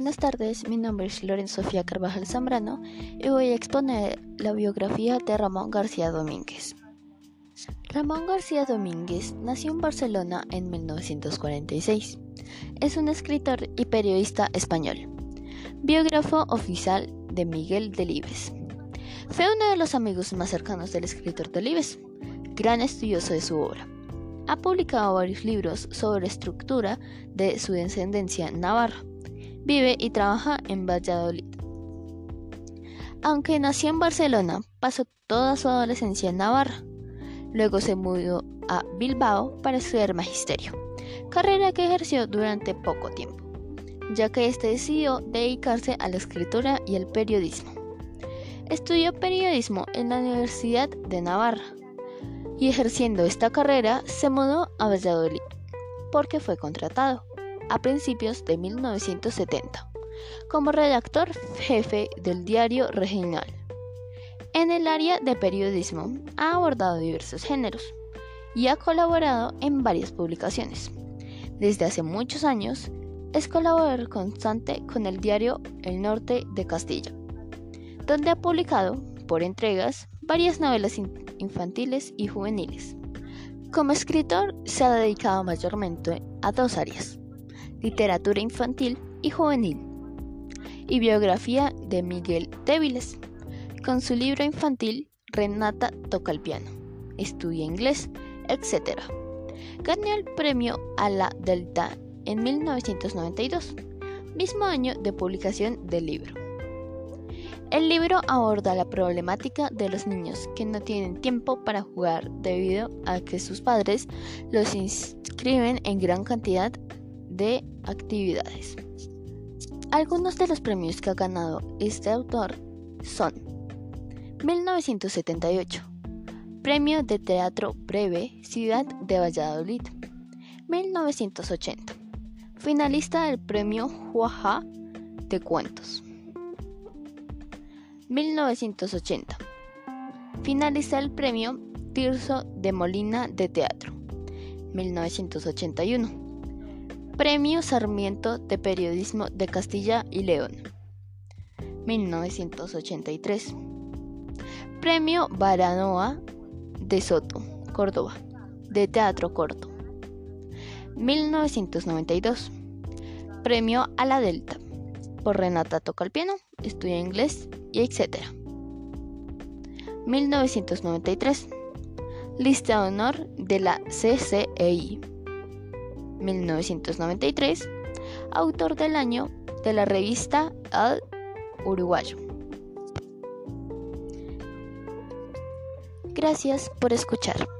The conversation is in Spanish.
Buenas tardes, mi nombre es Lorenzo Sofía Carvajal Zambrano y voy a exponer la biografía de Ramón García Domínguez. Ramón García Domínguez nació en Barcelona en 1946. Es un escritor y periodista español, biógrafo oficial de Miguel Delibes. Fue uno de los amigos más cercanos del escritor Delibes, gran estudioso de su obra. Ha publicado varios libros sobre la estructura de su descendencia navarra Vive y trabaja en Valladolid. Aunque nació en Barcelona, pasó toda su adolescencia en Navarra. Luego se mudó a Bilbao para estudiar magisterio, carrera que ejerció durante poco tiempo, ya que este decidió dedicarse a la escritura y al periodismo. Estudió periodismo en la Universidad de Navarra y ejerciendo esta carrera se mudó a Valladolid porque fue contratado a principios de 1970 como redactor jefe del diario regional. En el área de periodismo ha abordado diversos géneros y ha colaborado en varias publicaciones. Desde hace muchos años es colaborador constante con el diario El Norte de Castilla, donde ha publicado, por entregas, varias novelas infantiles y juveniles. Como escritor se ha dedicado mayormente a dos áreas, literatura infantil y juvenil, y biografía de Miguel Débiles. Con su libro infantil Renata toca el piano, estudia inglés, etc. Ganó el premio a la Delta en 1992, mismo año de publicación del libro. El libro aborda la problemática de los niños que no tienen tiempo para jugar debido a que sus padres los inscriben en gran cantidad de actividades. Algunos de los premios que ha ganado este autor son 1978, Premio de Teatro Breve Ciudad de Valladolid, 1980, finalista del Premio Juaja de Cuentos, 1980, finalista del Premio Tirso de Molina de Teatro, 1981. Premio Sarmiento de Periodismo de Castilla y León, 1983. Premio Baranoa de Soto, Córdoba, de Teatro Corto, 1992. Premio a la Delta, por Renata Toca el Piano, Estudia Inglés y etc. 1993. Lista de honor de la CCEI. 1993, autor del año de la revista Al Uruguayo. Gracias por escuchar.